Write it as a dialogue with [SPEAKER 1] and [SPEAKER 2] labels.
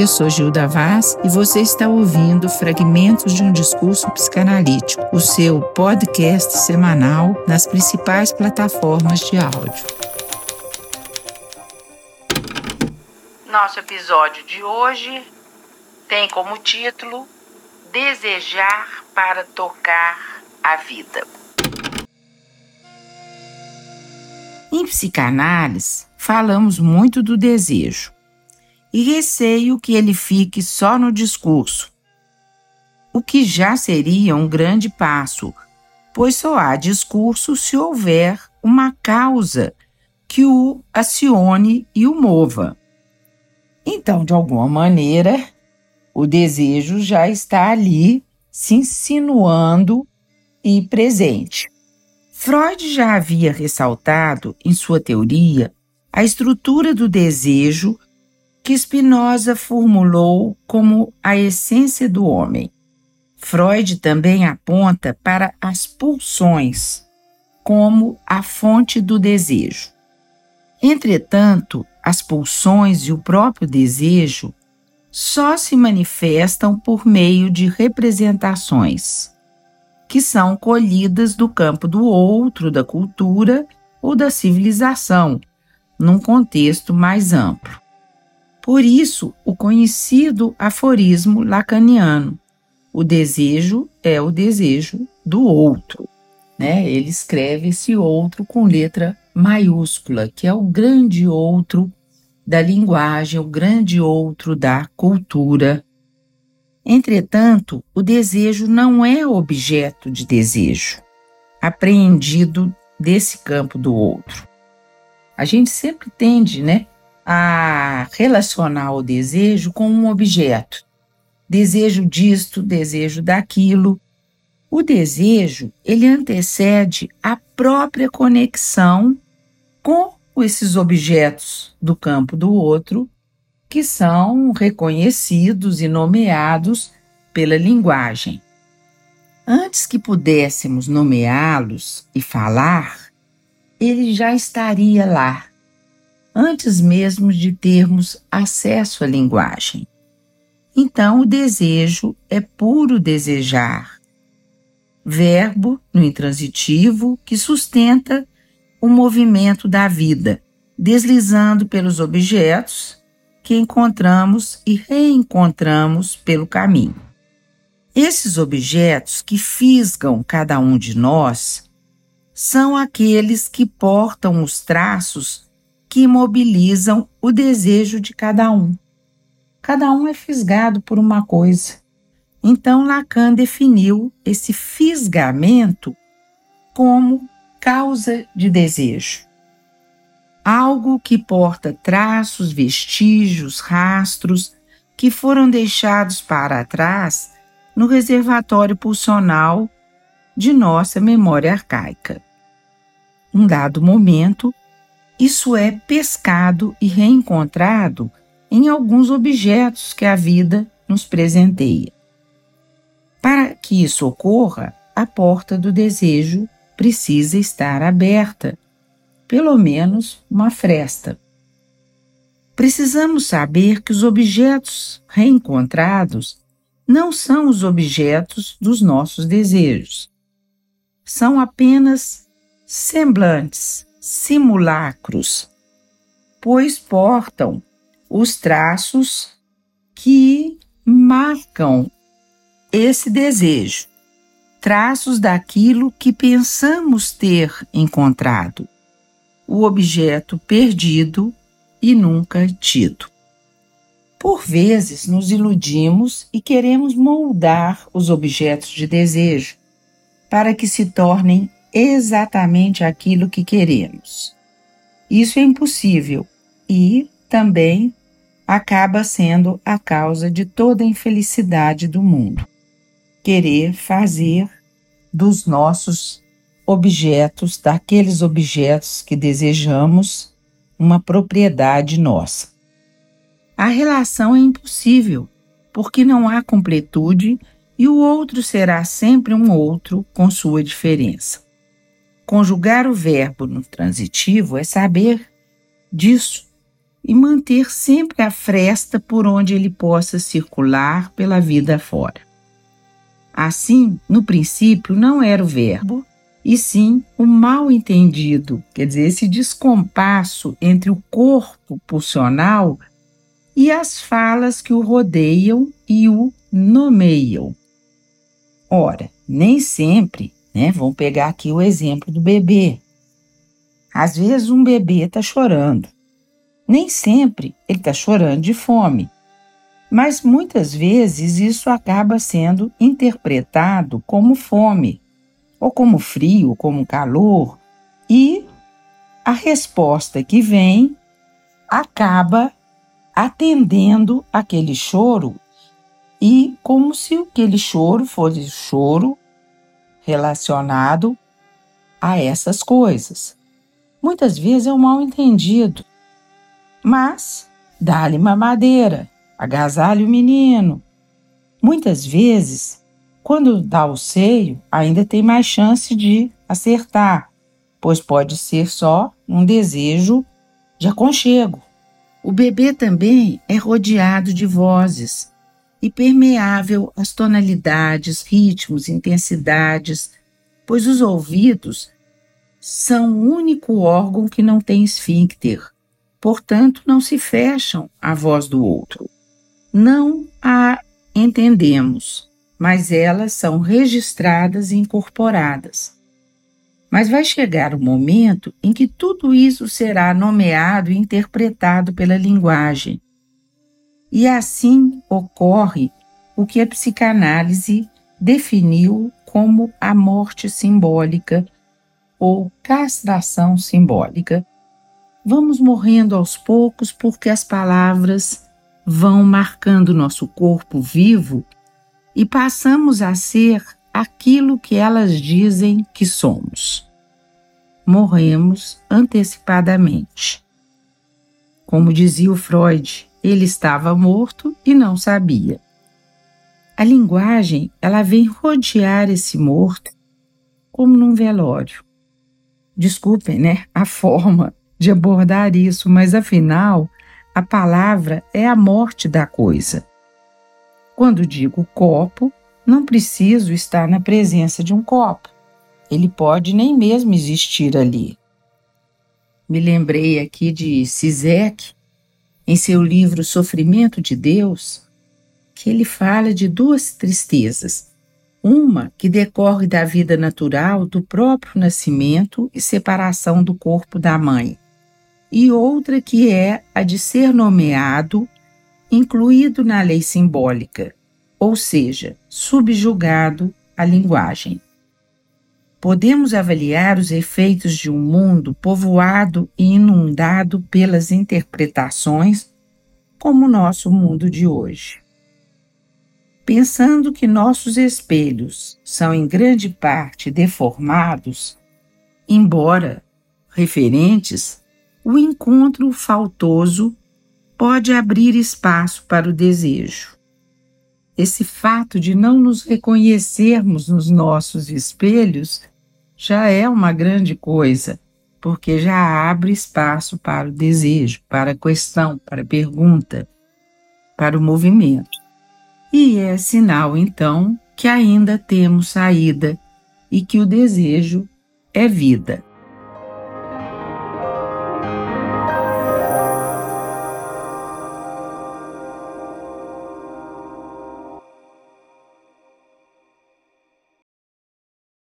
[SPEAKER 1] Eu sou Gilda Vaz e você está ouvindo Fragmentos de um Discurso Psicanalítico, o seu podcast semanal nas principais plataformas de áudio.
[SPEAKER 2] Nosso episódio de hoje tem como título Desejar para tocar a vida. Em psicanálise, falamos muito do desejo e receio que ele fique só no discurso, o que já seria um grande passo, pois só há discurso se houver uma causa que o acione e o mova. Então, de alguma maneira, o desejo já está ali se insinuando e presente. Freud já havia ressaltado em sua teoria a estrutura do desejo que Spinoza formulou como a essência do homem. Freud também aponta para as pulsões como a fonte do desejo. Entretanto, as pulsões e o próprio desejo só se manifestam por meio de representações, que são colhidas do campo do outro, da cultura ou da civilização, num contexto mais amplo. Por isso, o conhecido aforismo lacaniano: o desejo é o desejo do outro. Né? Ele escreve esse outro com letra maiúscula, que é o grande outro da linguagem, o grande outro da cultura. Entretanto, o desejo não é objeto de desejo, apreendido desse campo do outro. A gente sempre tende, né, a relacionar o desejo com um objeto. Desejo disto, desejo daquilo. O desejo, ele antecede a própria conexão com esses objetos do campo do outro, que são reconhecidos e nomeados pela linguagem. Antes que pudéssemos nomeá-los e falar, ele já estaria lá, antes mesmo de termos acesso à linguagem. Então, o desejo é puro desejar, verbo no intransitivo que sustenta o movimento da vida, deslizando pelos objetos que encontramos e reencontramos pelo caminho. Esses objetos que fisgam cada um de nós são aqueles que portam os traços que imobilizam o desejo de cada um. Cada um é fisgado por uma coisa. Então Lacan definiu esse fisgamento como causa de desejo. Algo que porta traços, vestígios, rastros que foram deixados para trás no reservatório pulsional de nossa memória arcaica. Um dado momento, isso é pescado e reencontrado em alguns objetos que a vida nos presenteia. Para que isso ocorra, a porta do desejo precisa estar aberta, pelo menos uma fresta. Precisamos saber que os objetos reencontrados não são os objetos dos nossos desejos. São apenas semblantes simulacros, pois portam os traços que marcam esse desejo, traços daquilo que pensamos ter encontrado, o objeto perdido e nunca tido. Por vezes nos iludimos e queremos moldar os objetos de desejo para que se tornem exatamente aquilo que queremos. Isso é impossível e também acaba sendo a causa de toda a infelicidade do mundo. Querer fazer dos nossos objetos, daqueles objetos que desejamos, uma propriedade nossa. A relação é impossível, porque não há completude e o outro será sempre um outro com sua diferença. Conjugar o verbo no transitivo é saber disso e manter sempre a fresta por onde ele possa circular pela vida fora. Assim, no princípio, não era o Verbo, e sim o mal entendido, quer dizer, esse descompasso entre o corpo pulsional e as falas que o rodeiam e o nomeiam. Ora, nem sempre, né? Vamos pegar aqui o exemplo do bebê. Às vezes um bebê está chorando. Nem sempre ele está chorando de fome. Mas muitas vezes isso acaba sendo interpretado como fome ou como frio, como calor, e a resposta que vem acaba atendendo aquele choro e como se aquele choro fosse choro relacionado a essas coisas. Muitas vezes é um mal entendido, mas dá-lhe mamadeira, agasalha o menino. Muitas vezes quando dá o seio, ainda tem mais chance de acertar, pois pode ser só um desejo de aconchego. O bebê também é rodeado de vozes e permeável às tonalidades, ritmos, intensidades, pois os ouvidos são o único órgão que não tem esfíncter, portanto, não se fecham à voz do outro. Não a entendemos mas elas são registradas e incorporadas. Mas vai chegar o momento em que tudo isso será nomeado e interpretado pela linguagem. E assim ocorre o que a psicanálise definiu como a morte simbólica ou castração simbólica. Vamos morrendo aos poucos porque as palavras vão marcando nosso corpo vivo e passamos a ser aquilo que elas dizem que somos. Morremos antecipadamente. Como dizia o Freud, ele estava morto e não sabia. A linguagem, ela vem rodear esse morto como num velório. Desculpem, né, a forma de abordar isso, mas afinal, a palavra é a morte da coisa. Quando digo copo, não preciso estar na presença de um copo. Ele pode nem mesmo existir ali. Me lembrei aqui de Sisek, em seu livro Sofrimento de Deus, que ele fala de duas tristezas. Uma que decorre da vida natural do próprio nascimento e separação do corpo da mãe, e outra que é a de ser nomeado incluído na lei simbólica, ou seja, subjugado à linguagem. Podemos avaliar os efeitos de um mundo povoado e inundado pelas interpretações, como o nosso mundo de hoje. Pensando que nossos espelhos são em grande parte deformados, embora referentes, o encontro faltoso pode abrir espaço para o desejo. Esse fato de não nos reconhecermos nos nossos espelhos já é uma grande coisa, porque já abre espaço para o desejo, para a questão, para a pergunta, para o movimento. E é sinal, então, que ainda temos saída e que o desejo é vida.